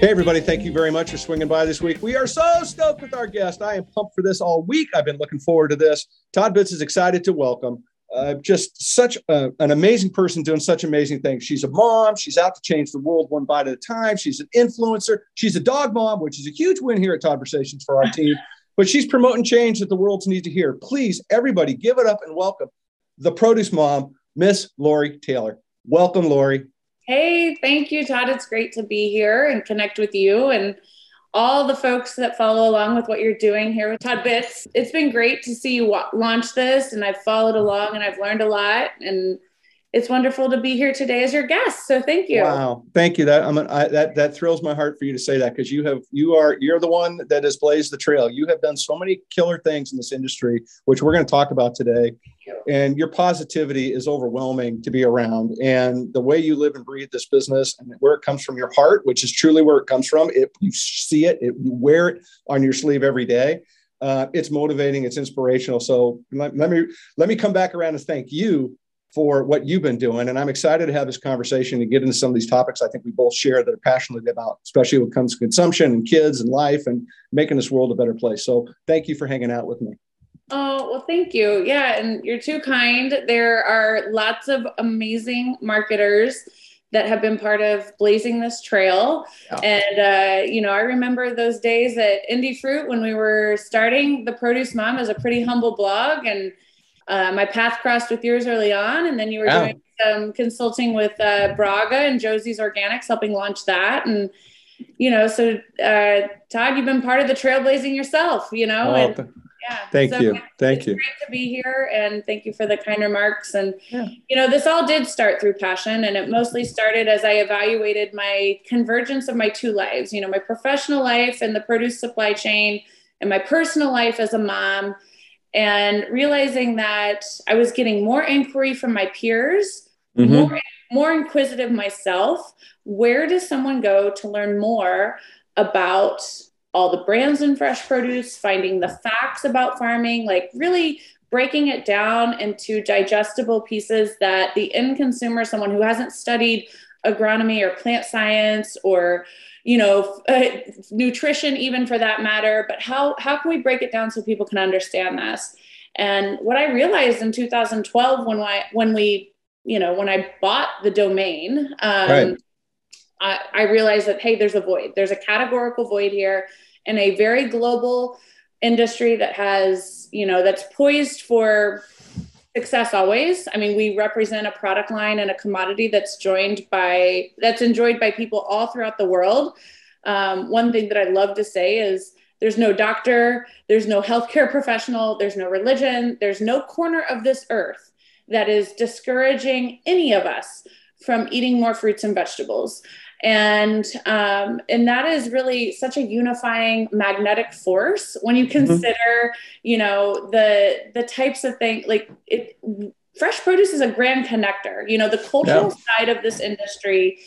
Hey, everybody, thank you very much for swinging by this week. We are so stoked with our guest. I am pumped for this all week. I've been looking forward to this. Todd Bitz is excited to welcome uh, just such a, an amazing person doing such amazing things. She's a mom. She's out to change the world one bite at a time. She's an influencer. She's a dog mom, which is a huge win here at Toddversations for our team. But she's promoting change that the world needs to hear. Please, everybody, give it up and welcome the produce mom, Miss Lori Taylor. Welcome, Lori. Hey, thank you, Todd. It's great to be here and connect with you and all the folks that follow along with what you're doing here with Todd Bits. It's been great to see you launch this, and I've followed along and I've learned a lot. And it's wonderful to be here today as your guest. So thank you. Wow, thank you. That I'm an, I, that that thrills my heart for you to say that because you have you are you're the one that has blazed the trail. You have done so many killer things in this industry, which we're going to talk about today. You. And your positivity is overwhelming to be around. And the way you live and breathe this business and where it comes from your heart, which is truly where it comes from, it you see it, it you wear it on your sleeve every day. Uh, it's motivating, it's inspirational. So let, let me let me come back around and thank you for what you've been doing. And I'm excited to have this conversation and get into some of these topics I think we both share that are passionate about, especially when it comes to consumption and kids and life and making this world a better place. So thank you for hanging out with me. Oh, well, thank you. Yeah, and you're too kind. There are lots of amazing marketers that have been part of blazing this trail. Yeah. And, uh, you know, I remember those days at Indy Fruit when we were starting the Produce Mom as a pretty humble blog. And uh, my path crossed with yours early on, and then you were wow. doing some consulting with uh, Braga and Josie's Organics, helping launch that. And you know, so uh, Todd, you've been part of the trailblazing yourself. You know, oh, and yeah, thank so you, thank you. Great to be here, and thank you for the kind remarks. And yeah. you know, this all did start through passion, and it mostly started as I evaluated my convergence of my two lives. You know, my professional life and the produce supply chain, and my personal life as a mom and realizing that I was getting more inquiry from my peers, mm-hmm. more, more inquisitive myself. Where does someone go to learn more about all the brands in fresh produce, finding the facts about farming, like really breaking it down into digestible pieces that the end consumer, someone who hasn't studied agronomy or plant science or you know, uh, nutrition, even for that matter. But how how can we break it down so people can understand this? And what I realized in 2012 when I when we you know when I bought the domain, um, right. I, I realized that hey, there's a void. There's a categorical void here in a very global industry that has you know that's poised for success always. I mean we represent a product line and a commodity that's joined by that's enjoyed by people all throughout the world. Um, one thing that i love to say is there's no doctor there's no healthcare professional there's no religion there's no corner of this earth that is discouraging any of us from eating more fruits and vegetables and um, and that is really such a unifying magnetic force when you mm-hmm. consider mm-hmm. you know the the types of things like it fresh produce is a grand connector you know the cultural yeah. side of this industry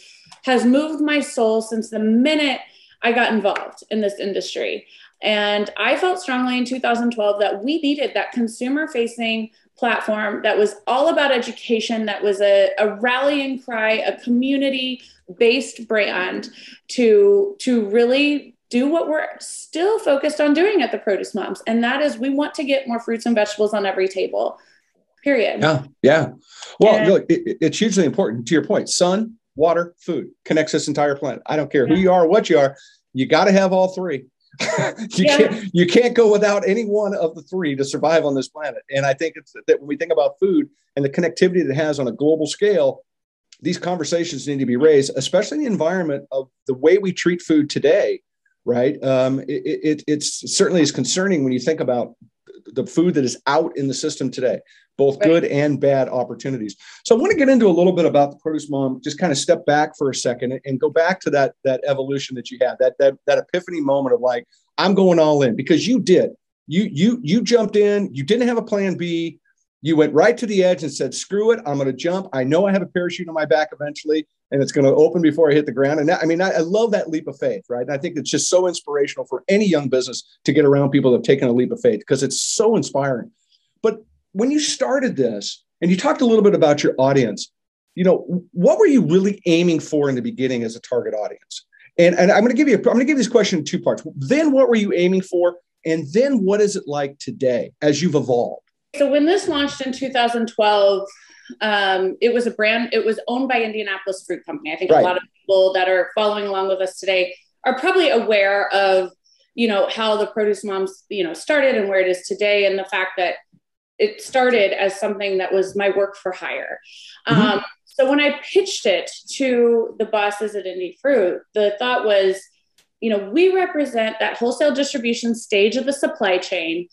has moved my soul since the minute i got involved in this industry and i felt strongly in 2012 that we needed that consumer facing platform that was all about education, that was a, a rallying cry, a community based brand to, to really do what we're still focused on doing at the Produce Moms. And that is we want to get more fruits and vegetables on every table. Period. Yeah. Yeah. Well, and, look, it, it's hugely important to your point. Sun, water, food connects this entire planet. I don't care who you are, what you are, you got to have all three. you yeah. can't you can't go without any one of the three to survive on this planet. And I think it's that when we think about food and the connectivity that it has on a global scale, these conversations need to be raised, especially in the environment of the way we treat food today. Right? Um, it, it it's certainly is concerning when you think about the food that is out in the system today both right. good and bad opportunities. So I want to get into a little bit about the produce mom, just kind of step back for a second and go back to that that evolution that you had, that that that epiphany moment of like, I'm going all in because you did. You you you jumped in, you didn't have a plan B. You went right to the edge and said, screw it, I'm going to jump. I know I have a parachute on my back eventually, and it's going to open before I hit the ground. And that, I mean, I, I love that leap of faith, right? And I think it's just so inspirational for any young business to get around people that have taken a leap of faith because it's so inspiring. But when you started this and you talked a little bit about your audience, you know, what were you really aiming for in the beginning as a target audience? And, and I'm going to give you, I'm going to give this question in two parts. Then what were you aiming for? And then what is it like today as you've evolved? So when this launched in 2012, um, it was a brand, it was owned by Indianapolis Fruit Company. I think right. a lot of people that are following along with us today are probably aware of, you know, how the produce moms, you know, started and where it is today and the fact that it started as something that was my work for hire. Mm-hmm. Um, so when I pitched it to the bosses at Indy Fruit, the thought was, you know, we represent that wholesale distribution stage of the supply chain.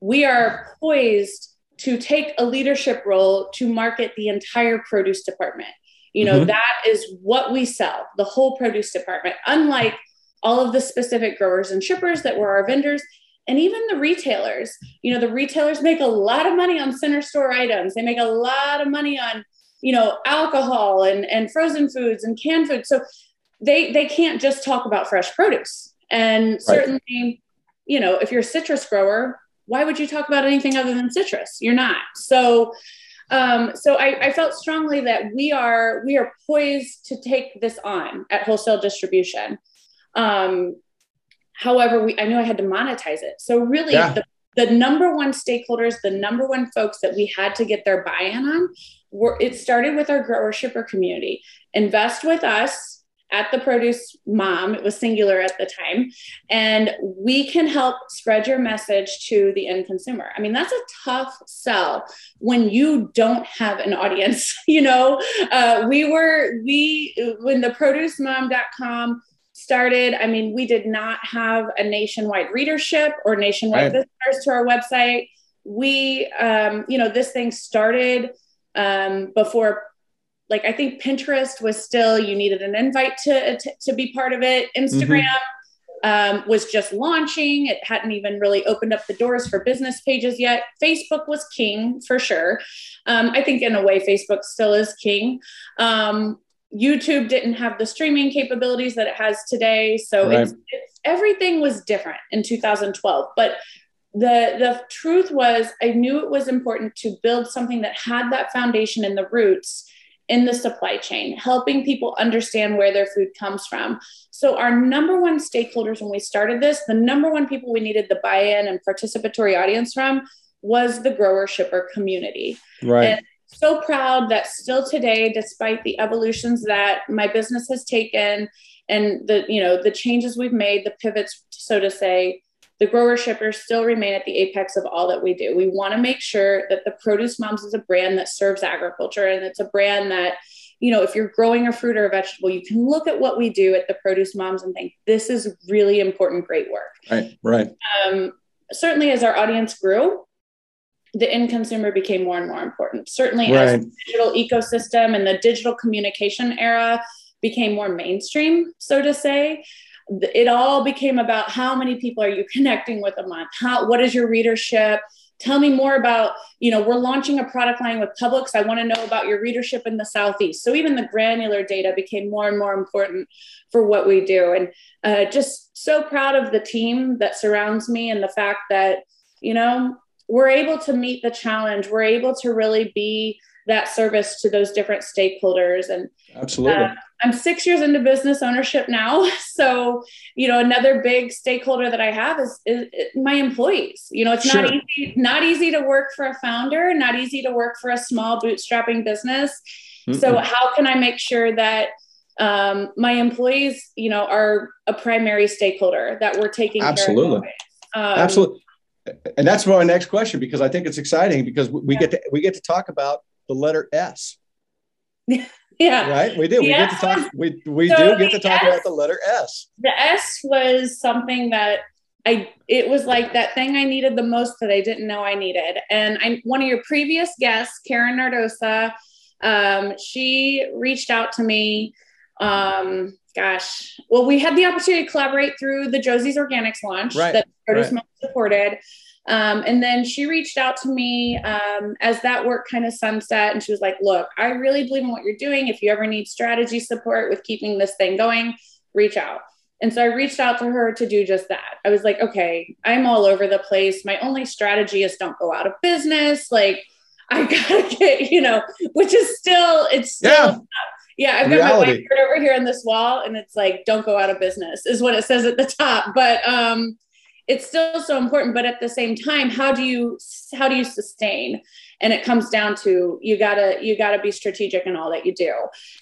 We are poised to take a leadership role to market the entire produce department. You know, mm-hmm. that is what we sell, the whole produce department, unlike all of the specific growers and shippers that were our vendors and even the retailers. You know, the retailers make a lot of money on center store items. They make a lot of money on, you know, alcohol and, and frozen foods and canned food. So they they can't just talk about fresh produce. And right. certainly, you know, if you're a citrus grower, why would you talk about anything other than citrus? You're not. So um, so I, I, felt strongly that we are we are poised to take this on at wholesale distribution. Um, however, we I knew I had to monetize it. So really, yeah. the, the number one stakeholders, the number one folks that we had to get their buy-in on, were it started with our grower shipper community. Invest with us at the produce mom it was singular at the time and we can help spread your message to the end consumer. I mean that's a tough sell when you don't have an audience you know? Uh, we were we when the produce producemom.com started i mean we did not have a nationwide readership or nationwide right. visitors to our website. We um, you know this thing started um, before like I think Pinterest was still you needed an invite to to, to be part of it. Instagram mm-hmm. um, was just launching; it hadn't even really opened up the doors for business pages yet. Facebook was king for sure. Um, I think in a way, Facebook still is king. Um, YouTube didn't have the streaming capabilities that it has today, so right. it's, it's, everything was different in 2012. But the the truth was, I knew it was important to build something that had that foundation in the roots in the supply chain, helping people understand where their food comes from. So, our number one stakeholders when we started this, the number one people we needed the buy in and participatory audience from was the grower shipper community. Right. And so proud that still today, despite the evolutions that my business has taken and the, you know, the changes we've made, the pivots, so to say, the grower shippers still remain at the apex of all that we do. We want to make sure that the Produce Moms is a brand that serves agriculture and it's a brand that, you know, if you're growing a fruit or a vegetable, you can look at what we do at the Produce Moms and think, this is really important, great work. Right, right. Um, certainly, as our audience grew, the end consumer became more and more important. Certainly, right. as the digital ecosystem and the digital communication era became more mainstream, so to say, it all became about how many people are you connecting with a month? How what is your readership? Tell me more about you know we're launching a product line with publix. I want to know about your readership in the southeast. So even the granular data became more and more important for what we do. And uh, just so proud of the team that surrounds me and the fact that you know we're able to meet the challenge. We're able to really be that service to those different stakeholders. And absolutely. uh, i'm six years into business ownership now. So you know another big stakeholder that i have is, is, is my employees. You know it's sure. not easy not easy to work for a founder not easy to work for a small bootstrapping business. Mm so how can i make sure that um, my employees you know are a primary stakeholder that we're taking absolutely. um, absolutely. And that's my next question because I think it's exciting because we yeah. get to we get to talk about the letter S. yeah. Right? We do. We get to talk we we so do get to talk S, about the letter S. The S was something that I it was like that thing I needed the most that I didn't know I needed. And I one of your previous guests, Karen Nardosa, um, she reached out to me. Um, gosh, well, we had the opportunity to collaborate through the Josie's Organics launch right, that Produce right. supported. Um, and then she reached out to me um, as that work kind of sunset. And she was like, Look, I really believe in what you're doing. If you ever need strategy support with keeping this thing going, reach out. And so I reached out to her to do just that. I was like, Okay, I'm all over the place. My only strategy is don't go out of business. Like, I gotta get, you know, which is still, it's still, yeah. Yeah, I've got Reality. my whiteboard over here on this wall, and it's like, "Don't go out of business," is what it says at the top. But um, it's still so important. But at the same time, how do you how do you sustain? And it comes down to you gotta you gotta be strategic in all that you do.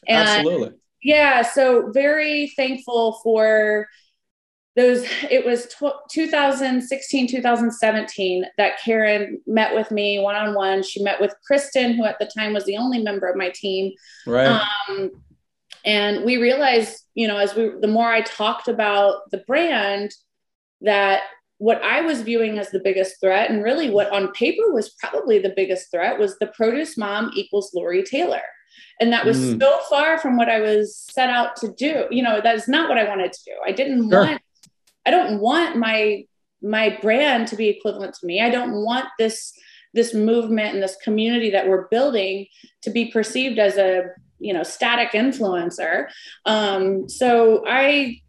And Absolutely. Yeah, so very thankful for those it was 2016 2017 that karen met with me one-on-one she met with kristen who at the time was the only member of my team right um, and we realized you know as we the more i talked about the brand that what i was viewing as the biggest threat and really what on paper was probably the biggest threat was the produce mom equals lori taylor and that was mm. so far from what i was set out to do you know that is not what i wanted to do i didn't sure. want I don't want my my brand to be equivalent to me. I don't want this this movement and this community that we're building to be perceived as a you know static influencer. Um, so I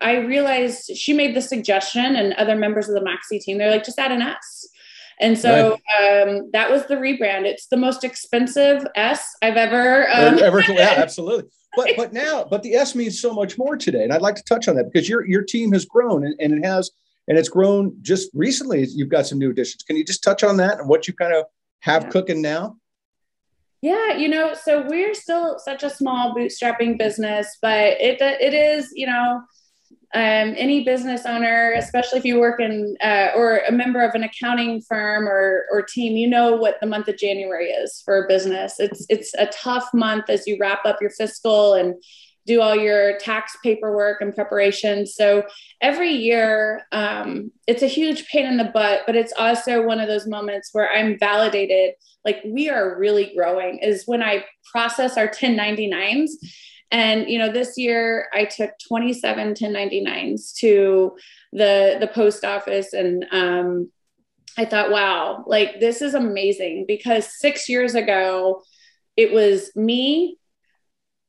I realized she made the suggestion, and other members of the Maxi team, they're like, just add an S. And so right. um, that was the rebrand. It's the most expensive S I've ever um, ever. Yeah, absolutely but but now but the S means so much more today, and I'd like to touch on that because your your team has grown and, and it has and it's grown just recently. You've got some new additions. Can you just touch on that and what you kind of have yeah. cooking now? Yeah, you know, so we're still such a small bootstrapping business, but it it is, you know, um, any business owner, especially if you work in uh, or a member of an accounting firm or, or team, you know what the month of January is for a business. It's it's a tough month as you wrap up your fiscal and do all your tax paperwork and preparation. So every year, um, it's a huge pain in the butt, but it's also one of those moments where I'm validated, like we are really growing. Is when I process our 1099s and you know, this year I took 27 1099s to the the post office, and um, I thought, wow, like this is amazing because six years ago it was me,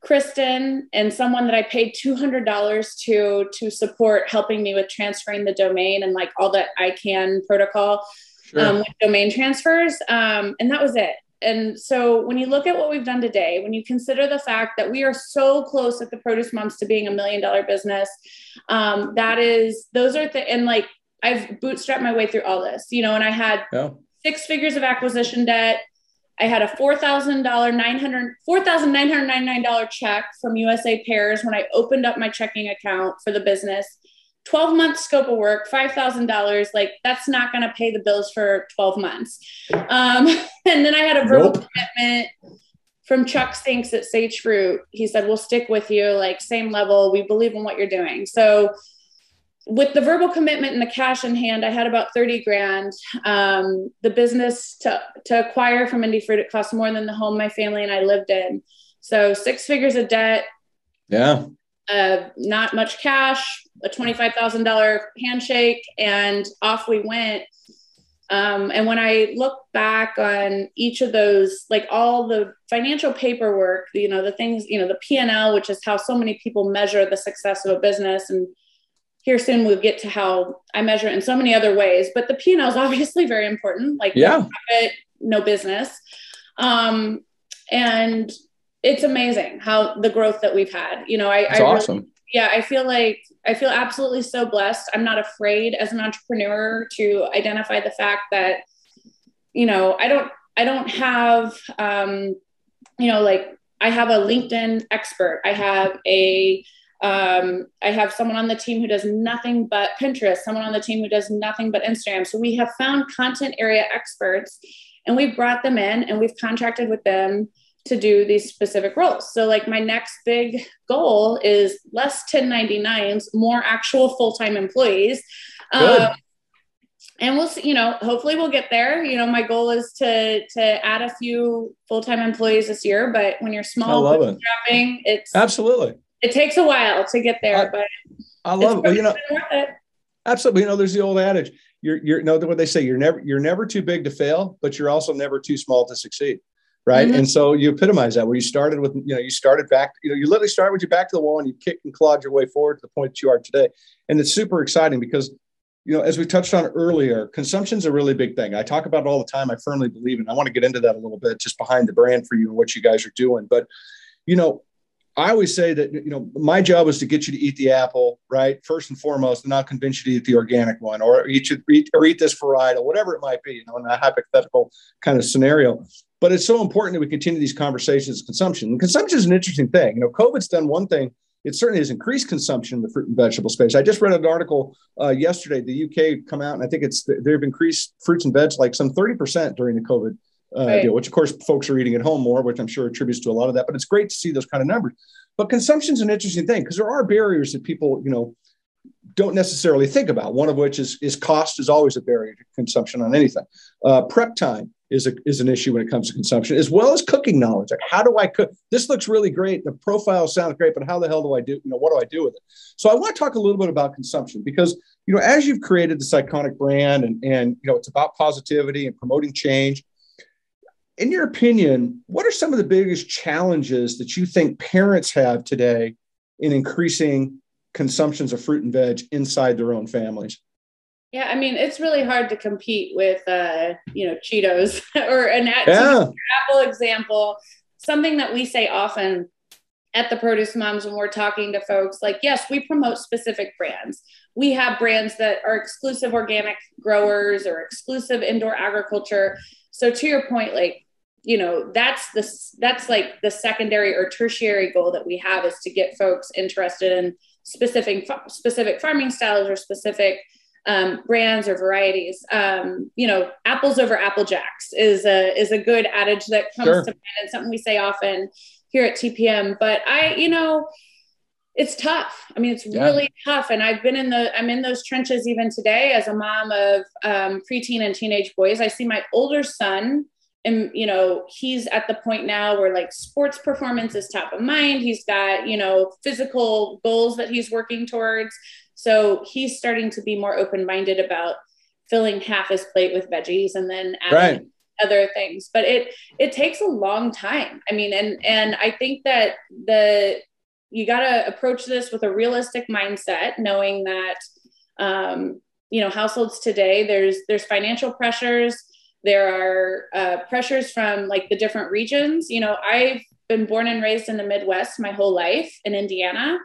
Kristen, and someone that I paid two hundred dollars to to support helping me with transferring the domain and like all that ICANN protocol. Sure. Um, with domain transfers. Um, and that was it and so when you look at what we've done today, when you consider the fact that we are so close at the produce moms to being a million dollar business, um, that is, those are the, and like I've bootstrapped my way through all this, you know, and I had yeah. six figures of acquisition debt. I had a $4,000, $900, $4,999 check from USA Pears when I opened up my checking account for the business. 12 month scope of work, $5,000, like that's not going to pay the bills for 12 months. Um, and then I had a verbal nope. commitment from Chuck Sinks at Sage Fruit. He said, we'll stick with you, like same level. We believe in what you're doing. So with the verbal commitment and the cash in hand, I had about 30 grand. Um, the business to, to acquire from Indy Fruit, it cost more than the home my family and I lived in. So six figures of debt. Yeah uh, not much cash, a $25,000 handshake, and off we went. Um, and when I look back on each of those, like all the financial paperwork, you know, the things, you know, the P&L, which is how so many people measure the success of a business. And here soon we'll get to how I measure it in so many other ways, but the P&L is obviously very important, like yeah. no, profit, no business. Um, and it's amazing how the growth that we've had. You know, I, it's I awesome. Really, yeah, I feel like I feel absolutely so blessed. I'm not afraid as an entrepreneur to identify the fact that, you know, I don't I don't have um, you know, like I have a LinkedIn expert. I have a um, I have someone on the team who does nothing but Pinterest, someone on the team who does nothing but Instagram. So we have found content area experts and we've brought them in and we've contracted with them to do these specific roles. So, like, my next big goal is less 1099s, more actual full time employees. Um, and we'll see, you know, hopefully we'll get there. You know, my goal is to to add a few full time employees this year. But when you're small, I love it. it's absolutely it takes a while to get there. I, but I love it. Well, you know, absolutely. You know, there's the old adage: you're you're you know what they say. You're never you're never too big to fail, but you're also never too small to succeed right? Mm-hmm. And so you epitomize that where you started with, you know, you started back, you know, you literally started with your back to the wall and you kicked and clawed your way forward to the point that you are today. And it's super exciting because, you know, as we touched on earlier, consumption is a really big thing. I talk about it all the time. I firmly believe in. I want to get into that a little bit just behind the brand for you and what you guys are doing. But you know, I always say that you know my job is to get you to eat the apple, right? First and foremost, and not convince you to eat the organic one, or eat eat or eat this varietal, whatever it might be, you know, in a hypothetical kind of scenario. But it's so important that we continue these conversations. Of consumption and consumption is an interesting thing. You know, COVID's done one thing. It certainly has increased consumption in the fruit and vegetable space. I just read an article uh, yesterday. The UK come out, and I think it's they've increased fruits and veg like some thirty percent during the COVID uh, right. deal, which of course folks are eating at home more, which I'm sure attributes to a lot of that. But it's great to see those kind of numbers. But consumption is an interesting thing because there are barriers that people, you know, don't necessarily think about. One of which is is cost is always a barrier to consumption on anything. Uh, prep time is a, is an issue when it comes to consumption, as well as cooking knowledge. Like, how do I cook? This looks really great. The profile sounds great, but how the hell do I do? You know, what do I do with it? So I want to talk a little bit about consumption because you know, as you've created this iconic brand and and you know, it's about positivity and promoting change in your opinion, what are some of the biggest challenges that you think parents have today in increasing consumptions of fruit and veg inside their own families? Yeah, I mean, it's really hard to compete with, uh, you know, Cheetos or an yeah. apple example. Something that we say often at the Produce Moms when we're talking to folks, like, yes, we promote specific brands. We have brands that are exclusive organic growers or exclusive indoor agriculture so to your point like you know that's the that's like the secondary or tertiary goal that we have is to get folks interested in specific specific farming styles or specific um, brands or varieties. Um, you know, apples over apple jacks is a is a good adage that comes sure. to mind and something we say often here at TPM. But I, you know, it's tough. I mean, it's yeah. really tough. And I've been in the, I'm in those trenches even today as a mom of um, preteen and teenage boys. I see my older son, and you know, he's at the point now where like sports performance is top of mind. He's got you know physical goals that he's working towards. So he's starting to be more open minded about filling half his plate with veggies and then adding right. other things. But it it takes a long time. I mean, and and I think that the you got to approach this with a realistic mindset, knowing that um, you know households today there's there's financial pressures, there are uh, pressures from like the different regions. You know, I've been born and raised in the Midwest my whole life in Indiana.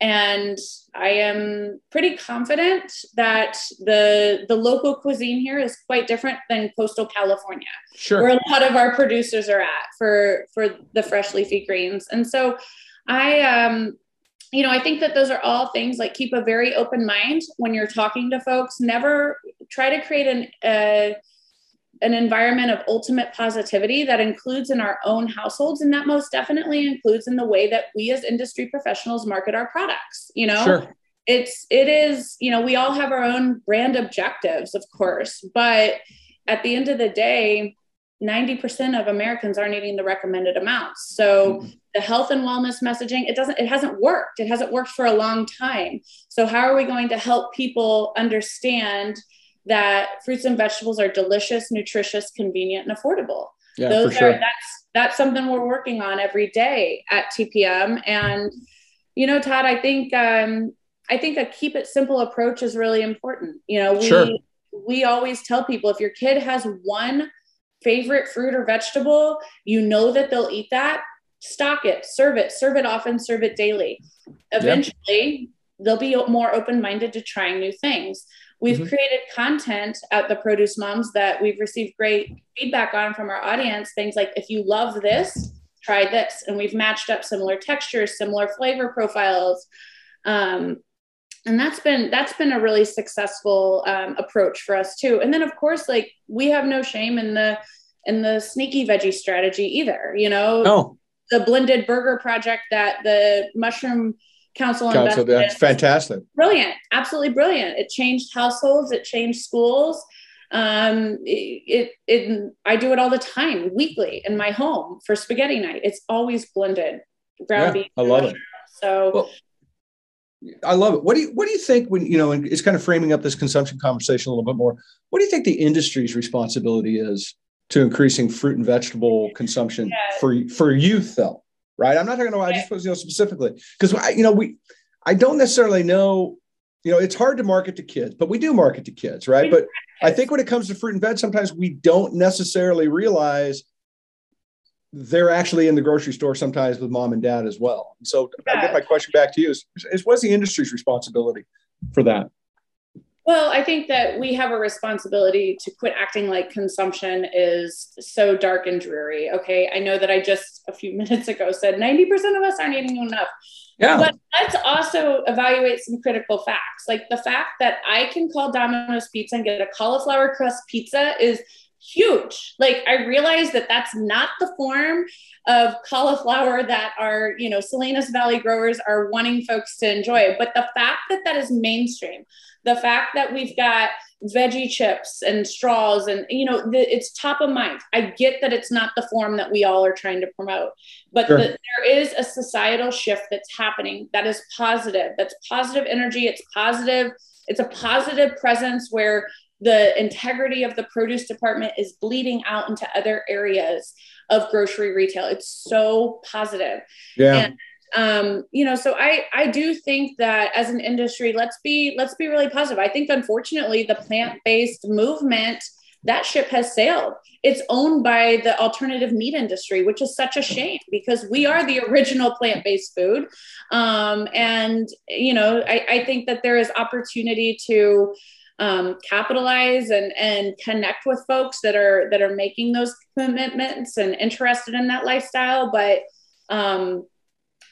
And I am pretty confident that the the local cuisine here is quite different than coastal California, sure. where a lot of our producers are at for for the fresh leafy greens. And so I um you know, I think that those are all things like keep a very open mind when you're talking to folks. Never try to create an uh, an environment of ultimate positivity that includes in our own households, and that most definitely includes in the way that we as industry professionals market our products. You know, sure. it's it is you know we all have our own brand objectives, of course, but at the end of the day, 90% of Americans aren't eating the recommended amounts. So mm-hmm. the health and wellness messaging, it doesn't, it hasn't worked. It hasn't worked for a long time. So how are we going to help people understand that fruits and vegetables are delicious, nutritious, convenient, and affordable? Yeah, Those for sure. Are, that's that's something we're working on every day at TPM. And you know, Todd, I think um, I think a keep it simple approach is really important. You know, we sure. we always tell people if your kid has one favorite fruit or vegetable, you know that they'll eat that, stock it, serve it, serve it often, serve it daily. Eventually, yep. they'll be more open minded to trying new things. We've mm-hmm. created content at the Produce Moms that we've received great feedback on from our audience. Things like, if you love this, try this. And we've matched up similar textures, similar flavor profiles. Um, and that's been that's been a really successful um, approach for us too and then of course like we have no shame in the in the sneaky veggie strategy either you know oh. the blended burger project that the mushroom council, council that's fantastic brilliant absolutely brilliant it changed households it changed schools um, it, it, i do it all the time weekly in my home for spaghetti night it's always blended ground yeah, beef i love it so well, I love it. What do you what do you think when you know it's kind of framing up this consumption conversation a little bit more? What do you think the industry's responsibility is to increasing fruit and vegetable consumption yeah. for for youth though? Right? I'm not talking about I just you know specifically because you know we I don't necessarily know you know it's hard to market to kids but we do market to kids right but i think when it comes to fruit and veg sometimes we don't necessarily realize they're actually in the grocery store sometimes with mom and dad as well. So yeah. I get my question back to you is, is what's the industry's responsibility for that? Well, I think that we have a responsibility to quit acting like consumption is so dark and dreary. Okay. I know that I just a few minutes ago said 90% of us aren't eating enough. Yeah. But let's also evaluate some critical facts. Like the fact that I can call Domino's Pizza and get a cauliflower crust pizza is huge. Like I realize that that's not the form of cauliflower that our, you know, Salinas Valley growers are wanting folks to enjoy. But the fact that that is mainstream, the fact that we've got veggie chips and straws and you know the, it's top of mind. I get that it's not the form that we all are trying to promote but sure. the, there is a societal shift that's happening that is positive that's positive energy. It's positive it's a positive presence where the integrity of the produce department is bleeding out into other areas of grocery retail. It's so positive. Yeah. And um, you know, so I I do think that as an industry, let's be let's be really positive. I think unfortunately the plant based movement that ship has sailed. It's owned by the alternative meat industry, which is such a shame because we are the original plant based food. Um, and, you know, I, I, think that there is opportunity to um, capitalize and, and connect with folks that are that are making those commitments and interested in that lifestyle. But um,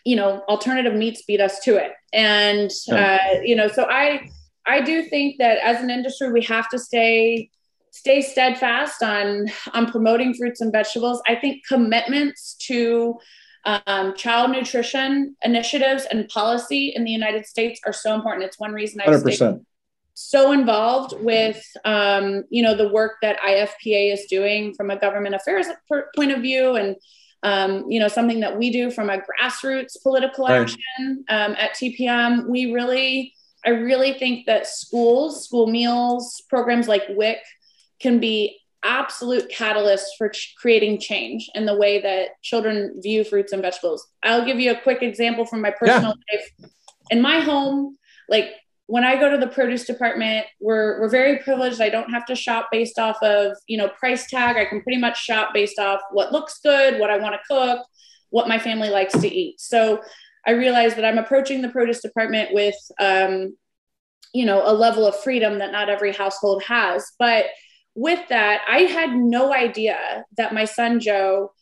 you know alternative meats beat us to it. And uh, you know so i i do think that as an industry we have to stay stay steadfast on on promoting fruits and vegetables. I think commitments to um, child nutrition initiatives and policy in the united states are so important. It's one reason i so involved with um, you know the work that ifpa is doing from a government affairs point of view and um, you know, something that we do from a grassroots political right. action um, at TPM. We really, I really think that schools, school meals, programs like WIC can be absolute catalysts for ch- creating change in the way that children view fruits and vegetables. I'll give you a quick example from my personal yeah. life. In my home, like when I go to the produce department, we're we're very privileged. I don't have to shop based off of you know price tag. I can pretty much shop based off what looks good, what I want to cook, what my family likes to eat. So I realize that I'm approaching the produce department with um, you know a level of freedom that not every household has. But with that, I had no idea that my son Joe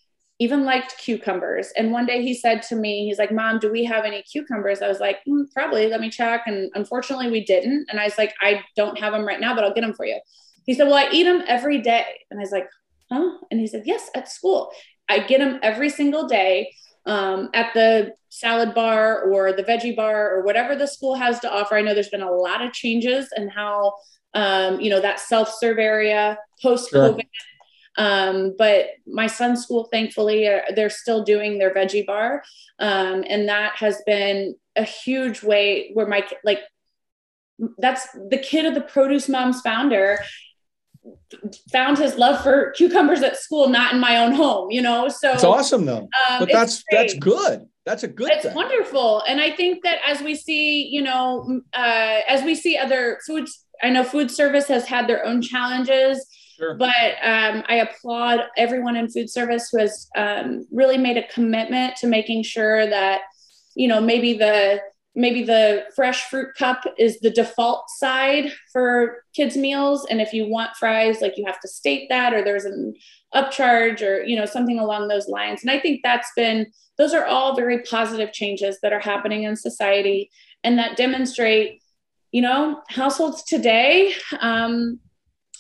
even liked cucumbers. And one day he said to me, he's like, Mom, do we have any cucumbers? I was like, mm, probably, let me check. And unfortunately, we didn't. And I was like, I don't have them right now, but I'll get them for you. He said, Well, I eat them every day. And I was like, Huh? And he said, Yes, at school. I get them every single day um, at the salad bar or the veggie bar or whatever the school has to offer. I know there's been a lot of changes in how, um, you know, that self serve area post COVID. Sure um, but my son's school, thankfully, uh, they're still doing their veggie bar. Um, and that has been a huge way where my, like, that's the kid of the produce moms founder found his love for cucumbers at school, not in my own home, you know? So it's awesome though. Um, but that's, that's good. That's a good It's wonderful. And I think that as we see, you know, uh, as we see other foods, I know food service has had their own challenges. Sure. But um, I applaud everyone in food service who has um, really made a commitment to making sure that, you know, maybe the maybe the fresh fruit cup is the default side for kids meals and if you want fries like you have to state that or there's an upcharge or you know something along those lines and i think that's been those are all very positive changes that are happening in society and that demonstrate you know households today um,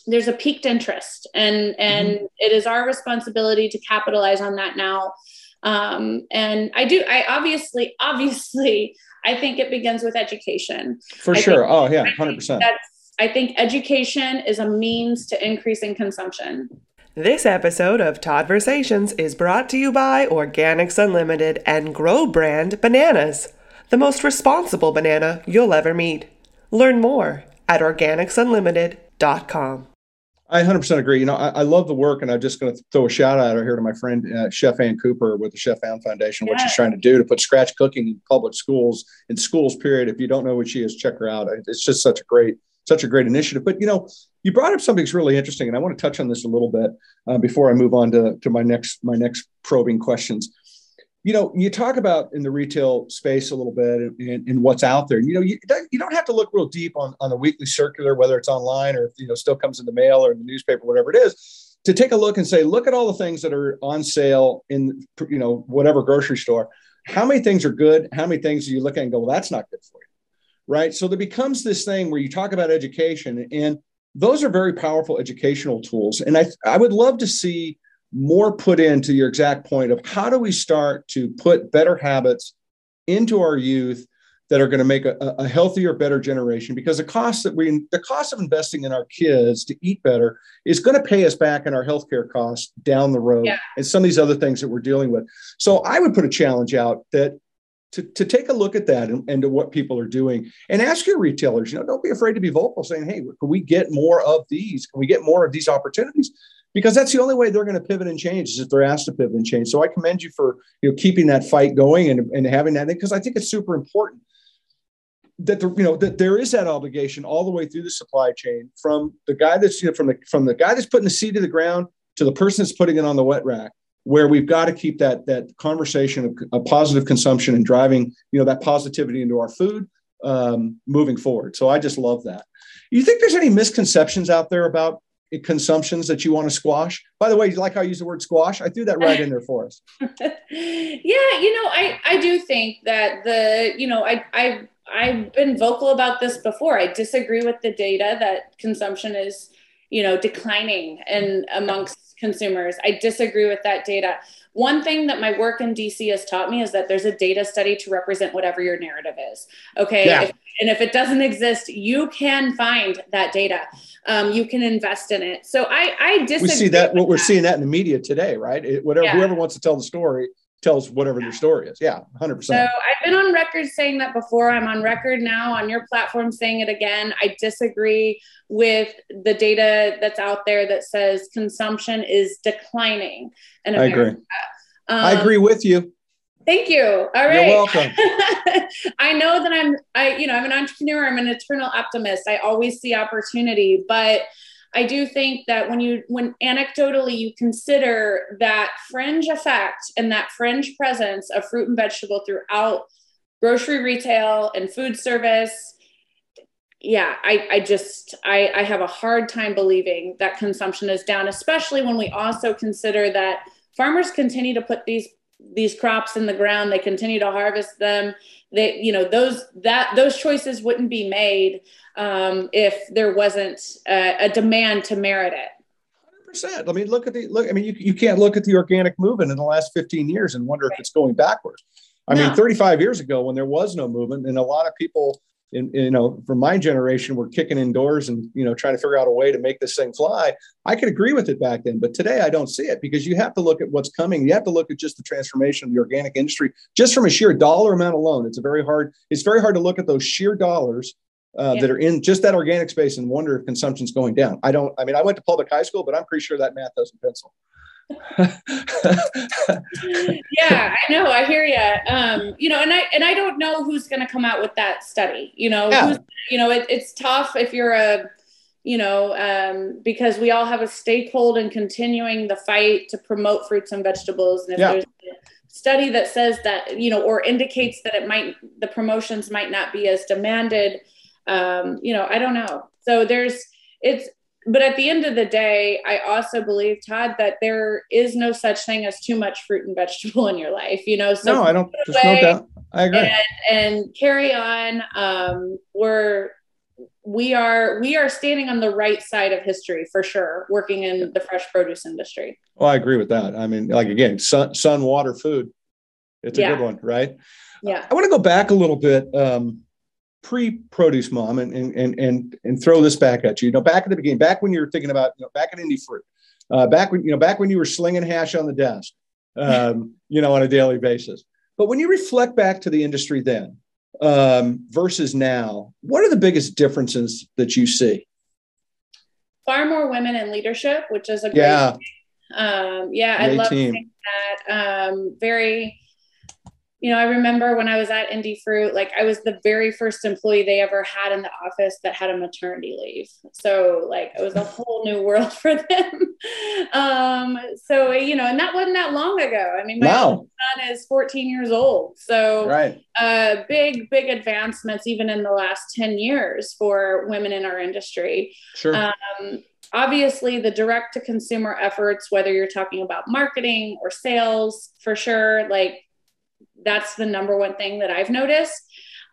there's a peaked interest and and mm-hmm. it is our responsibility to capitalize on that now um, and i do i obviously obviously i think it begins with education for I sure think, oh yeah 100% I think education is a means to increasing consumption this episode of Toddversations is brought to you by Organics Unlimited and Grow Brand Bananas, the most responsible banana you'll ever meet. Learn more at organicsunlimited.com. I 100% agree. You know, I, I, love the work, and I'm just going to throw a shout out here to my friend uh, Chef Ann Cooper with the Chef Ann Foundation, what she's trying to do to put scratch cooking in public schools in schools. Period. If you don't know what she is, check her out. It's just such a great such a great initiative. But you know, you brought up something that's really interesting, and I want to touch on this a little bit uh, before I move on to, to my next my next probing questions. You know, you talk about in the retail space a little bit and, and what's out there. You know, you, you don't have to look real deep on, on the weekly circular, whether it's online or you know still comes in the mail or in the newspaper, whatever it is, to take a look and say, look at all the things that are on sale in you know whatever grocery store. How many things are good? How many things do you look at and go, well, that's not good for you, right? So there becomes this thing where you talk about education and those are very powerful educational tools. And I, I would love to see more put into your exact point of how do we start to put better habits into our youth that are going to make a, a, healthier, better generation. Because the cost that we, the cost of investing in our kids to eat better is going to pay us back in our healthcare costs down the road, yeah. and some of these other things that we're dealing with. So I would put a challenge out that to, to take a look at that and, and to what people are doing and ask your retailers, you know, don't be afraid to be vocal saying, hey, can we get more of these? Can we get more of these opportunities? Because that's the only way they're going to pivot and change is if they're asked to pivot and change. So I commend you for you know keeping that fight going and, and having that because I think it's super important that the, you know that there is that obligation all the way through the supply chain from the guy that's you know from the from the guy that's putting the seed to the ground to the person that's putting it on the wet rack where we've got to keep that that conversation of, of positive consumption and driving you know that positivity into our food um, moving forward. So I just love that. You think there's any misconceptions out there about consumptions that you want to squash? By the way, you like how I use the word squash? I threw that right in there for us. yeah, you know, I I do think that the you know I I I've been vocal about this before. I disagree with the data that consumption is you know declining and amongst consumers. I disagree with that data. One thing that my work in DC has taught me is that there's a data study to represent whatever your narrative is. Okay. Yeah. If, and if it doesn't exist, you can find that data. Um, you can invest in it. So I, I disagree. We see that what we're seeing that in the media today, right? It, whatever yeah. whoever wants to tell the story, tells whatever their story is. Yeah, 100%. So I've been on record saying that before. I'm on record now on your platform saying it again. I disagree with the data that's out there that says consumption is declining in America. I agree. Um, I agree with you. Thank you. All right. You're welcome. I know that I'm I you know, I'm an entrepreneur, I'm an eternal optimist. I always see opportunity, but I do think that when you when anecdotally you consider that fringe effect and that fringe presence of fruit and vegetable throughout grocery retail and food service yeah i, I just I, I have a hard time believing that consumption is down especially when we also consider that farmers continue to put these these crops in the ground they continue to harvest them they you know those that those choices wouldn't be made um, if there wasn't a, a, demand to merit it. 100%. I mean, look at the look. I mean, you, you can't look at the organic movement in the last 15 years and wonder right. if it's going backwards. I no. mean, 35 years ago, when there was no movement, and a lot of people, in, you know, from my generation, we're kicking indoors and you know trying to figure out a way to make this thing fly. I could agree with it back then, but today I don't see it because you have to look at what's coming. You have to look at just the transformation of the organic industry, just from a sheer dollar amount alone. It's a very hard. It's very hard to look at those sheer dollars uh, yeah. that are in just that organic space and wonder if consumption's going down. I don't, I mean, I went to public high school, but I'm pretty sure that math doesn't pencil. Yeah, I know. I hear you. Um, you know, and I and I don't know who's going to come out with that study. You know, yeah. you know, it, it's tough if you're a, you know, um, because we all have a stakehold in continuing the fight to promote fruits and vegetables. And if yeah. there's a study that says that, you know, or indicates that it might, the promotions might not be as demanded um, you know, I don't know. So there's, it's, but at the end of the day, I also believe, Todd, that there is no such thing as too much fruit and vegetable in your life, you know? So no, I don't, there's no doubt. I agree. And, and carry on. Um, we're, we are we are standing on the right side of history for sure working in the fresh produce industry well i agree with that i mean like again sun sun water food it's a yeah. good one right yeah i want to go back a little bit um, pre-produce mom and, and and and throw this back at you. You know, back at the beginning, back when you were thinking about, you know, back at Indy Fruit, uh, back when you know, back when you were slinging hash on the desk, um, you know, on a daily basis. But when you reflect back to the industry then um, versus now, what are the biggest differences that you see? Far more women in leadership, which is a great yeah, um, yeah, I love that. Um, very you know, I remember when I was at Indy Fruit, like I was the very first employee they ever had in the office that had a maternity leave. So like it was a whole new world for them. um, so you know, and that wasn't that long ago. I mean, my wow. son is 14 years old. So right. uh, big, big advancements even in the last 10 years for women in our industry. Sure. Um, obviously the direct to consumer efforts whether you're talking about marketing or sales for sure like that's the number one thing that I've noticed.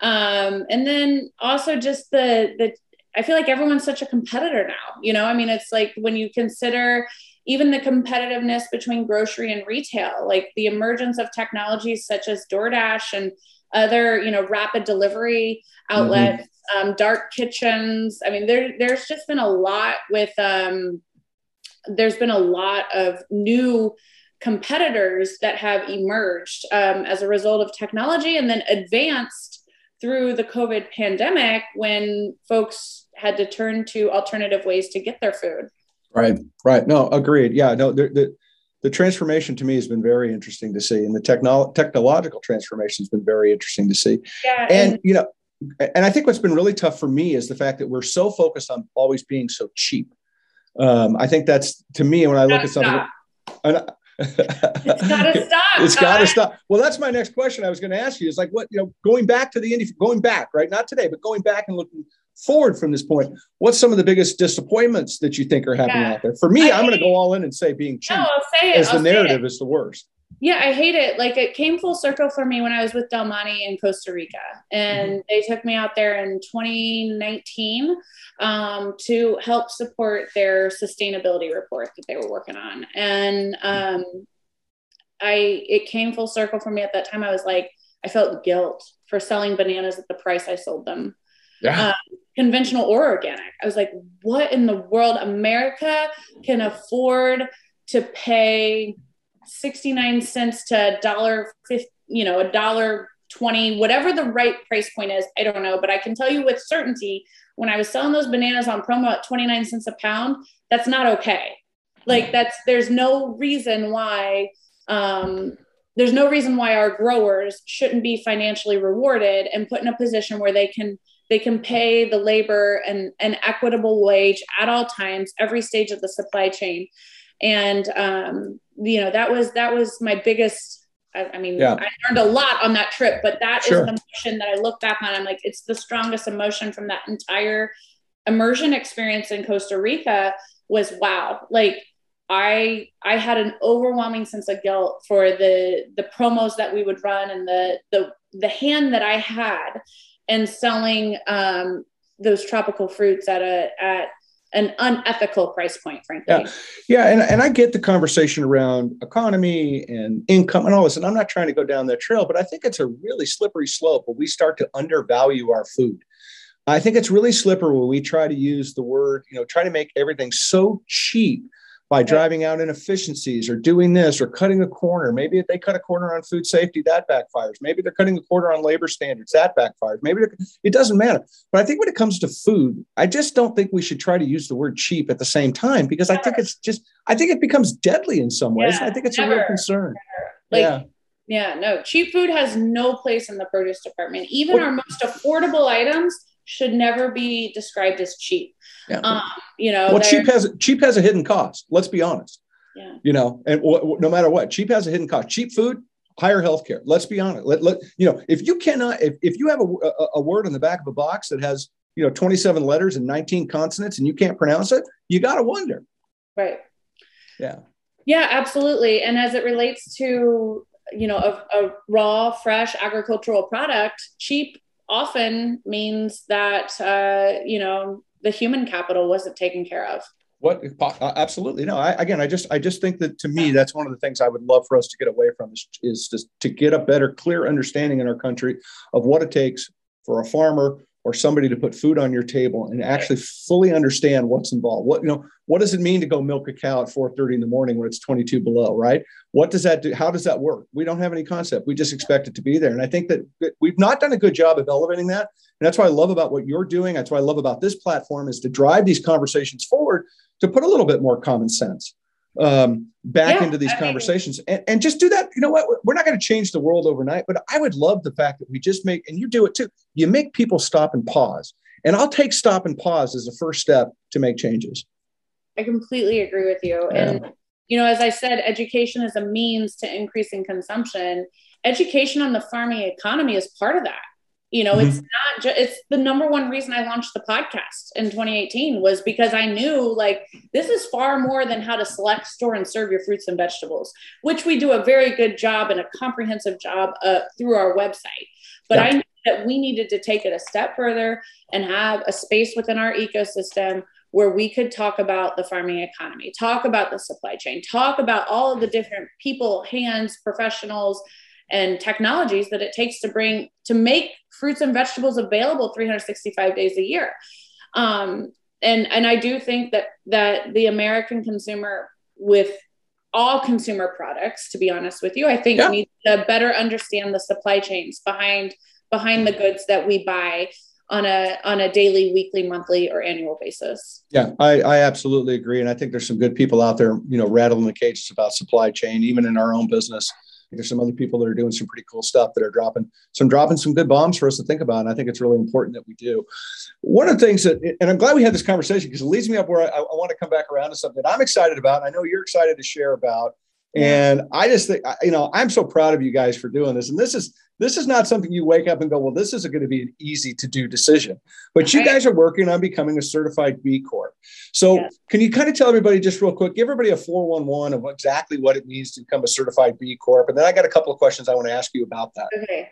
Um, and then also just the the I feel like everyone's such a competitor now. You know, I mean, it's like when you consider even the competitiveness between grocery and retail, like the emergence of technologies such as DoorDash and other, you know, rapid delivery outlets, mm-hmm. um, dark kitchens. I mean, there there's just been a lot with um, there's been a lot of new competitors that have emerged um, as a result of technology and then advanced through the COVID pandemic when folks had to turn to alternative ways to get their food. Right, right. No, agreed. Yeah, no, the, the, the transformation to me has been very interesting to see, and the technolo- technological transformation has been very interesting to see. Yeah, and, and you know, and I think what's been really tough for me is the fact that we're so focused on always being so cheap. Um, I think that's to me when I look at something. And it's got to stop. it's got to stop. Well, that's my next question. I was going to ask you is like, what you know, going back to the indie, going back, right? Not today, but going back and looking forward from this point. What's some of the biggest disappointments that you think are happening yeah. out there? For me, I am going to go all in and say being cheap. No, I'll say it. As I'll the narrative is the worst. Yeah, I hate it. Like it came full circle for me when I was with Del Monte in Costa Rica, and mm-hmm. they took me out there in 2019 um, to help support their sustainability report that they were working on. And um, I, it came full circle for me at that time. I was like, I felt guilt for selling bananas at the price I sold them. Yeah. Um, conventional or organic. I was like, what in the world? America can afford to pay 69 cents to a dollar you know a dollar 20 whatever the right price point is i don't know but i can tell you with certainty when i was selling those bananas on promo at 29 cents a pound that's not okay. Like that's there's no reason why um, there's no reason why our growers shouldn't be financially rewarded and put in a position where they can they can pay the labor and an equitable wage at all times every stage of the supply chain. And um, you know that was that was my biggest I, I mean, yeah. I learned a lot on that trip, but that sure. is an emotion that I look back on. I'm like, it's the strongest emotion from that entire immersion experience in Costa Rica was wow. Like I I had an overwhelming sense of guilt for the the promos that we would run and the the the hand that I had in selling um, those tropical fruits at a at an unethical price point, frankly. Yeah, yeah, and, and I get the conversation around economy and income and all this, and I'm not trying to go down that trail, but I think it's a really slippery slope when we start to undervalue our food. I think it's really slippery when we try to use the word, you know, try to make everything so cheap by driving out inefficiencies or doing this or cutting a corner. Maybe if they cut a corner on food safety, that backfires. Maybe they're cutting a corner on labor standards, that backfires. Maybe it doesn't matter. But I think when it comes to food, I just don't think we should try to use the word cheap at the same time because never. I think it's just, I think it becomes deadly in some ways. Yeah, I think it's never, a real concern. Like, yeah. Yeah, no, cheap food has no place in the produce department. Even well, our most affordable items should never be described as cheap. Yeah. Um, you know, well, cheap has cheap has a hidden cost. Let's be honest. Yeah. You know, and w- no matter what, cheap has a hidden cost. Cheap food, higher healthcare. Let's be honest. Let, let you know if you cannot if, if you have a, a, a word on the back of a box that has you know 27 letters and 19 consonants and you can't pronounce it, you got to wonder. Right. Yeah. Yeah, absolutely. And as it relates to you know a, a raw, fresh agricultural product, cheap often means that uh, you know the human capital wasn't taken care of. What uh, absolutely. No I, again i just i just think that to me that's one of the things i would love for us to get away from is, is just to get a better clear understanding in our country of what it takes for a farmer or somebody to put food on your table and actually fully understand what's involved. What you know, what does it mean to go milk a cow at 4:30 in the morning when it's 22 below, right? What does that do? How does that work? We don't have any concept. We just expect it to be there. And I think that we've not done a good job of elevating that. And that's what I love about what you're doing. That's what I love about this platform is to drive these conversations forward to put a little bit more common sense um, back yeah, into these I conversations and, and just do that. You know what? We're not going to change the world overnight, but I would love the fact that we just make, and you do it too, you make people stop and pause. And I'll take stop and pause as the first step to make changes. I completely agree with you. Yeah. And, you know, as I said, education is a means to increasing consumption. Education on the farming economy is part of that you know mm-hmm. it's not just it's the number one reason i launched the podcast in 2018 was because i knew like this is far more than how to select store and serve your fruits and vegetables which we do a very good job and a comprehensive job uh, through our website but yeah. i knew that we needed to take it a step further and have a space within our ecosystem where we could talk about the farming economy talk about the supply chain talk about all of the different people hands professionals and technologies that it takes to bring to make fruits and vegetables available 365 days a year. Um, and and i do think that that the american consumer with all consumer products to be honest with you i think yeah. needs to better understand the supply chains behind behind the goods that we buy on a on a daily weekly monthly or annual basis. Yeah i i absolutely agree. And i think there's some good people out there you know rattling the cages about supply chain even in our own business there's some other people that are doing some pretty cool stuff that are dropping some dropping some good bombs for us to think about. And I think it's really important that we do. One of the things that, and I'm glad we had this conversation because it leads me up where I, I want to come back around to something I'm excited about. I know you're excited to share about. And I just think, you know, I'm so proud of you guys for doing this. And this is this is not something you wake up and go, well, this isn't going to be an easy to do decision. But you guys are working on becoming a certified B Corp. So can you kind of tell everybody just real quick, give everybody a 411 of exactly what it means to become a certified B Corp? And then I got a couple of questions I want to ask you about that. Okay.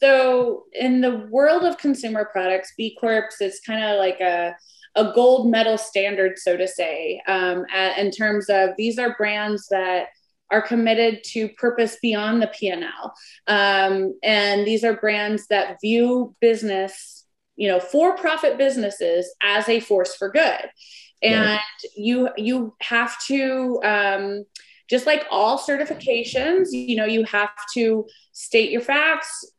So in the world of consumer products, B Corps is kind of like a a gold medal standard, so to say, um, in terms of these are brands that are committed to purpose beyond the P&L. Um, and these are brands that view business, you know, for-profit businesses as a force for good. And right. you you have to um, just like all certifications, you know, you have to state your facts,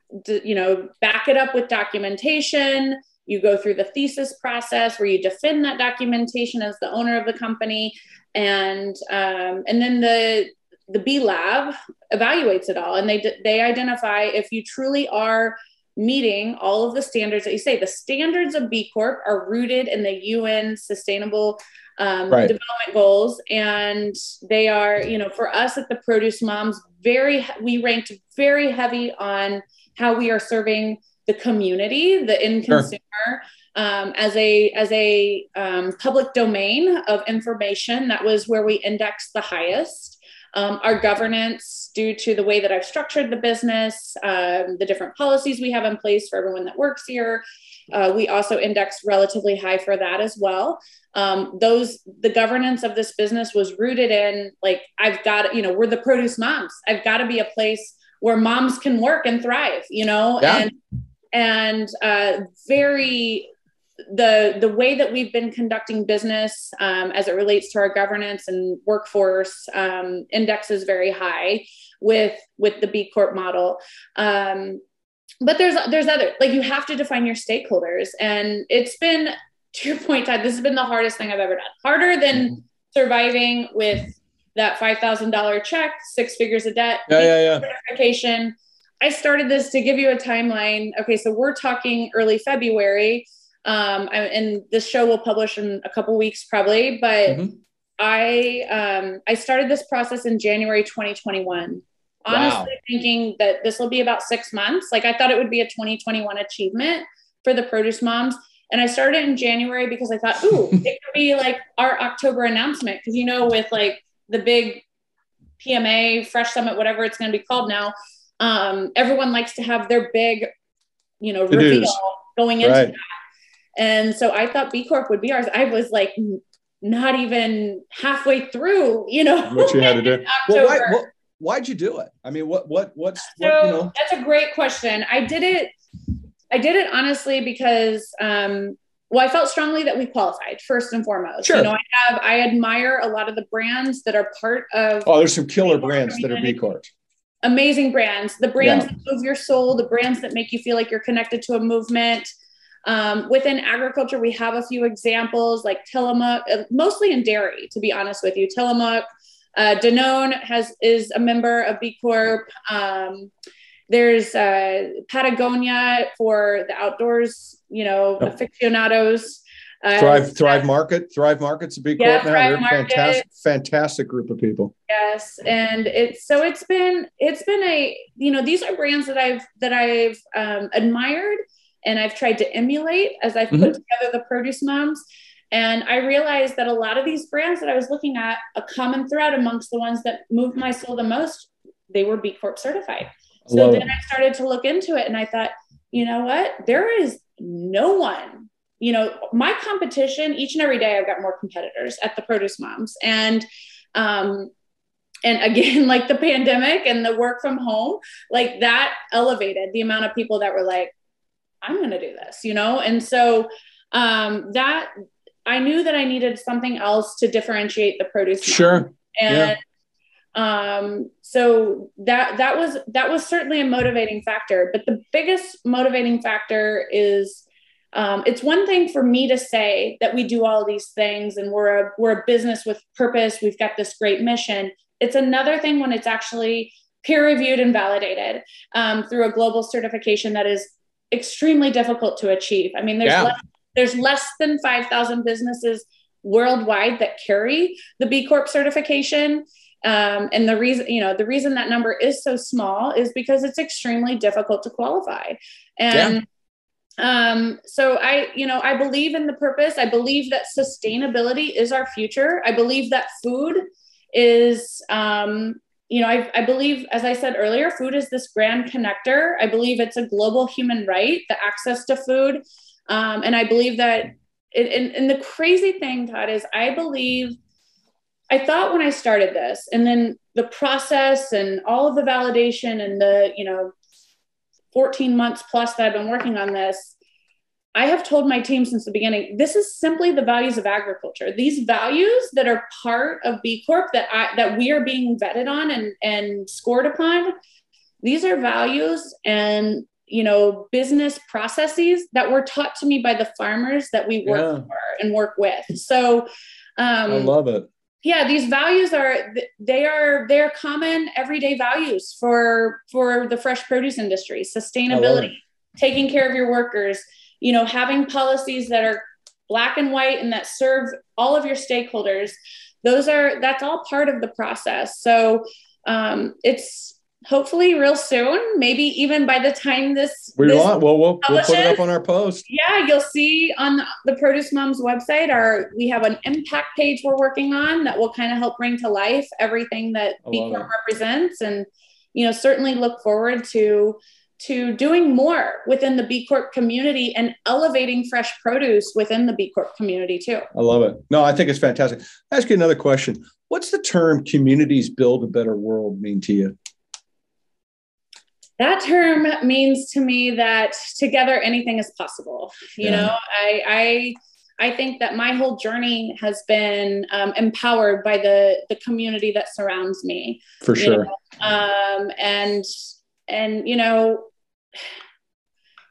you know, back it up with documentation. You go through the thesis process where you defend that documentation as the owner of the company, and um, and then the the B Lab evaluates it all, and they they identify if you truly are meeting all of the standards that you say. The standards of B Corp are rooted in the UN Sustainable um, right. Development Goals, and they are, you know, for us at the Produce Moms, very we ranked very heavy on how we are serving the community, the end consumer. Sure. Um, as a as a um, public domain of information, that was where we indexed the highest um, our governance due to the way that I've structured the business, um, the different policies we have in place for everyone that works here. Uh, we also index relatively high for that as well. Um, those the governance of this business was rooted in like I've got you know we're the produce moms. I've got to be a place where moms can work and thrive. You know yeah. and and uh, very the the way that we've been conducting business um, as it relates to our governance and workforce um, index is very high with with the B Corp model. Um, but there's there's other like you have to define your stakeholders, and it's been to your point, Todd. This has been the hardest thing I've ever done. Harder than mm-hmm. surviving with that five thousand dollar check, six figures of debt, yeah, yeah, yeah. certification. I started this to give you a timeline. Okay, so we're talking early February um, I, and this show will publish in a couple weeks probably, but mm-hmm. I um, I started this process in January 2021. Honestly, wow. thinking that this will be about six months. Like I thought it would be a 2021 achievement for the produce moms. And I started in January because I thought, ooh, it could be like our October announcement. Because you know, with like the big PMA, Fresh Summit, whatever it's going to be called now, um, everyone likes to have their big, you know, reveal going into right. that. And so I thought B Corp would be ours. I was like not even halfway through, you know, what you had to do. well, why, what, why'd you do it? I mean, what, what, what's, so what, you know? that's a great question. I did it. I did it honestly because, um, well, I felt strongly that we qualified first and foremost. Sure. You know, I have, I admire a lot of the brands that are part of. Oh, there's some killer brands that are B Corp. Amazing brands, the brands yeah. that move your soul, the brands that make you feel like you're connected to a movement. Um, within agriculture, we have a few examples like Tillamook, uh, mostly in dairy, to be honest with you. Tillamook, Uh, Danone has is a member of B Corp. Um, there's uh, Patagonia for the outdoors, you know, yep. aficionados. Uh, Thrive Thrive Market, Thrive Market's a B Corp yeah, now. Thrive They're Market. fantastic, fantastic group of people. Yes, and it's so it's been it's been a you know these are brands that I've that I've um, admired and I've tried to emulate as I've mm-hmm. put together the produce moms. And I realized that a lot of these brands that I was looking at, a common thread amongst the ones that moved my soul the most, they were B Corp certified. So Love then. I started to look into it and I thought, you know what? There is no one, you know, my competition each and every day, I've got more competitors at the produce moms. And, um, and again, like the pandemic and the work from home, like that elevated the amount of people that were like, I'm going to do this, you know? And so um, that I knew that I needed something else to differentiate the produce. Sure. And yeah. um, so that that was that was certainly a motivating factor. But the biggest motivating factor is um, it's one thing for me to say that we do all these things and we're a we're a business with purpose. We've got this great mission. It's another thing when it's actually peer reviewed and validated um, through a global certification that is extremely difficult to achieve. I mean, there's yeah. less, there's less than 5,000 businesses worldwide that carry the B Corp certification. Um, and the reason, you know, the reason that number is so small is because it's extremely difficult to qualify. And yeah. um, so I, you know, I believe in the purpose. I believe that sustainability is our future. I believe that food is um, you know, I, I, believe, as I said earlier, food is this grand connector. I believe it's a global human right, the access to food. Um, and I believe that, it, and, and the crazy thing, Todd, is I believe, I thought when I started this, and then the process and all of the validation and the, you know, 14 months plus that I've been working on this, I have told my team since the beginning, this is simply the values of agriculture. These values that are part of B Corp that I, that we are being vetted on and, and scored upon, these are values and you know business processes that were taught to me by the farmers that we work yeah. for and work with. So um, I love it. Yeah, these values are they are they're common everyday values for for the fresh produce industry. Sustainability, taking care of your workers you know having policies that are black and white and that serve all of your stakeholders those are that's all part of the process. So um, it's hopefully real soon maybe even by the time this we this want well we'll, we'll put it up on our post. Yeah you'll see on the produce moms website our we have an impact page we're working on that will kind of help bring to life everything that b corp represents. And you know certainly look forward to to doing more within the B Corp community and elevating fresh produce within the B Corp community too. I love it. No, I think it's fantastic. I'll ask you another question. What's the term communities build a better world mean to you? That term means to me that together anything is possible. You yeah. know, I, I I think that my whole journey has been um, empowered by the the community that surrounds me. For sure. Um, and and you know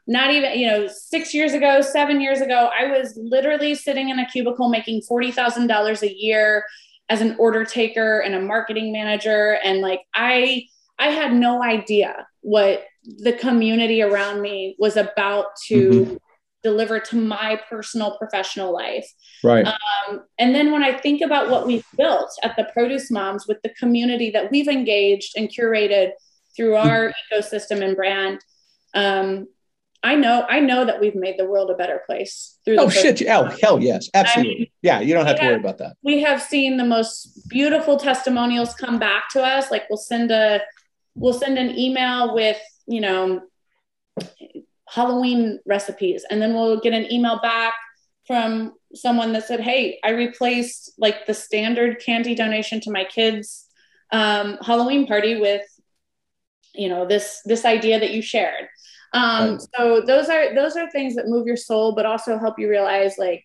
not even you know six years ago seven years ago i was literally sitting in a cubicle making $40000 a year as an order taker and a marketing manager. And like i i had no idea what the community around me was about to mm-hmm. deliver to my personal professional life. Right. Um, and then when i think about what we've built at the produce moms with the community that we've engaged and curated through our ecosystem and brand um, I know, I know that we've made the world a better place through. Oh shit! Oh hell yes, absolutely. I mean, yeah, you don't have to have, worry about that. We have seen the most beautiful testimonials come back to us. Like we'll send a, we'll send an email with you know, Halloween recipes, and then we'll get an email back from someone that said, "Hey, I replaced like the standard candy donation to my kids' um, Halloween party with, you know, this this idea that you shared." Um, right. So those are those are things that move your soul, but also help you realize like,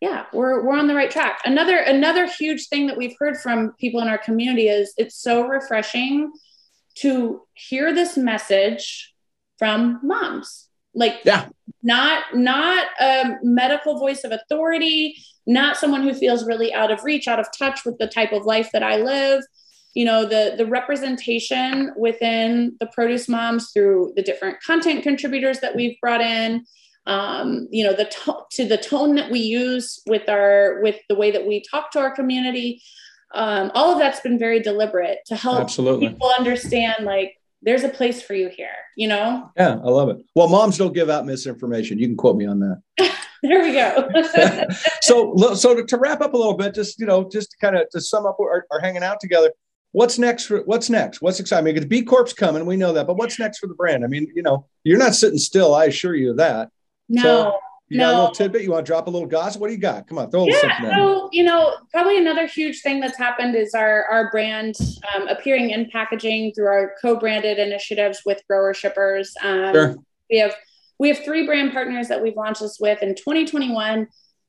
yeah, we're we're on the right track. Another another huge thing that we've heard from people in our community is it's so refreshing to hear this message from moms like yeah not not a medical voice of authority not someone who feels really out of reach out of touch with the type of life that i live you know the the representation within the produce moms through the different content contributors that we've brought in um, you know the to- to the tone that we use with our with the way that we talk to our community um, all of that's been very deliberate to help Absolutely. people understand like there's a place for you here you know? Yeah i love it. Well moms don't give out misinformation. You can quote me on that. There we go. So so to, to, wrap up a little bit just you know just to kind of to sum up our, our hanging out together what's next for what's next what's exciting because b corp's coming we know that but what's next for the brand i mean you know you're not sitting still i assure you of that no so, you no. got a little tidbit? You want to drop a little gossip? What do you got? Come on, throw yeah, something so, you know, probably another huge thing that's happened is our, our brand um, appearing in packaging through our co-branded initiatives with grower shippers. Um, sure. We have we have three brand partners that we've launched this with in 2021.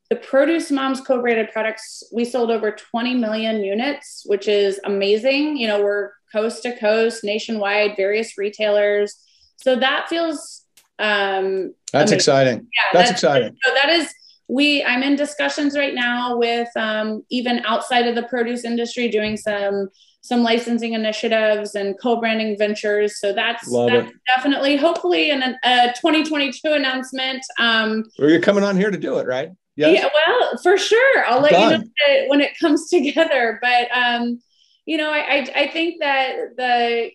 The Produce Moms co-branded products, we sold over 20 million units, which is amazing. You know, we're coast to coast, nationwide, various retailers. So that feels um, that's exciting. Yeah, that's, that's exciting. So that is we. I'm in discussions right now with um, even outside of the produce industry, doing some some licensing initiatives and co-branding ventures. So that's that's definitely, hopefully, in a, a 2022 announcement. Um, well, you're coming on here to do it, right? Yes? Yeah. Well, for sure. I'll let Done. you know when it comes together. But um, you know, I, I I think that the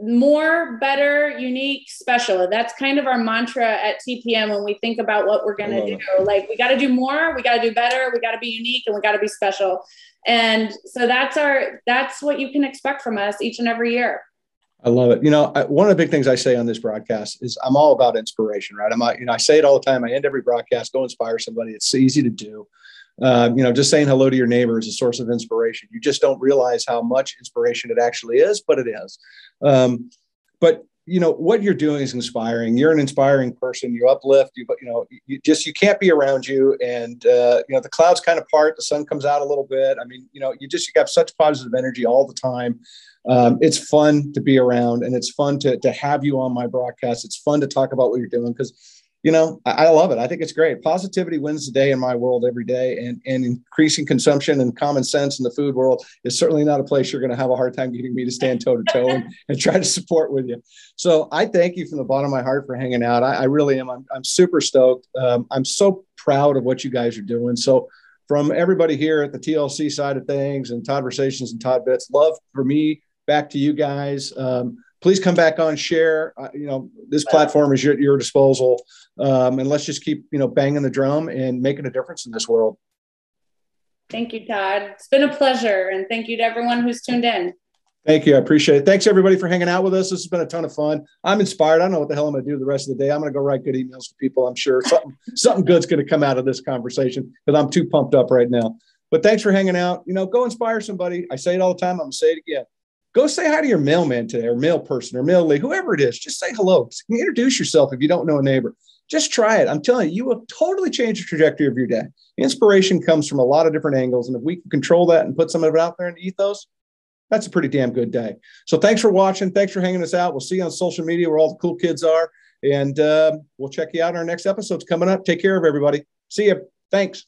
more, better, unique, special. That's kind of our mantra at TPM when we think about what we're going to do. It. Like, we got to do more, we got to do better, we got to be unique, and we got to be special. And so that's our, that's what you can expect from us each and every year. I love it. You know, I, one of the big things I say on this broadcast is I'm all about inspiration, right? I'm, you know, I say it all the time. I end every broadcast, go inspire somebody. It's easy to do. Uh, you know, just saying hello to your neighbor is a source of inspiration. You just don't realize how much inspiration it actually is, but it is. Um, but you know what you're doing is inspiring. You're an inspiring person. You uplift. You you know you just you can't be around you, and uh, you know the clouds kind of part. The sun comes out a little bit. I mean, you know, you just you have such positive energy all the time. Um, it's fun to be around, and it's fun to to have you on my broadcast. It's fun to talk about what you're doing because you know, I, I, love it. I think it's great. Positivity wins the day in my world every day, and and increasing consumption and common sense in the food world is certainly not a place you're going to have a hard time getting me to stand toe to toe and try to support with you. So I thank you from the bottom of my heart for hanging out. I, I really am. I'm, I'm super stoked. Um, I'm so proud of what you guys are doing. So from everybody here at the TLC side of things and Toddversations and Todd Bits, love for me back to you guys. Um, please come back on, share. Uh, you know, this platform is your, your disposal, um, and let's just keep you know banging the drum and making a difference in this world. Thank you, Todd. It's been a pleasure, and thank you to everyone who's tuned in. Thank you. I appreciate it. Thanks everybody for hanging out with us. This has been a ton of fun. I'm inspired. I don't know what the hell I'm going to do the rest of the day. I'm going to go write good emails to people. I'm sure something something good's going to come out of this conversation because I'm too pumped up right now. But thanks for hanging out. You know, go inspire somebody. I say it all the time. I'm going to say it again go say hi to your mailman today or mail person or mail lady, whoever it is. Just say hello. Introduce yourself if you don't know a neighbor. Just try it. I'm telling you, you will totally change the trajectory of your day. Inspiration comes from a lot of different angles. And if we can control that and put some of it out there in the ethos, that's a pretty damn good day. So thanks for watching. Thanks for hanging us out. We'll see you on social media where all the cool kids are. And uh, we'll check you out. In our next episode's coming up. Take care of everybody. See you. Thanks.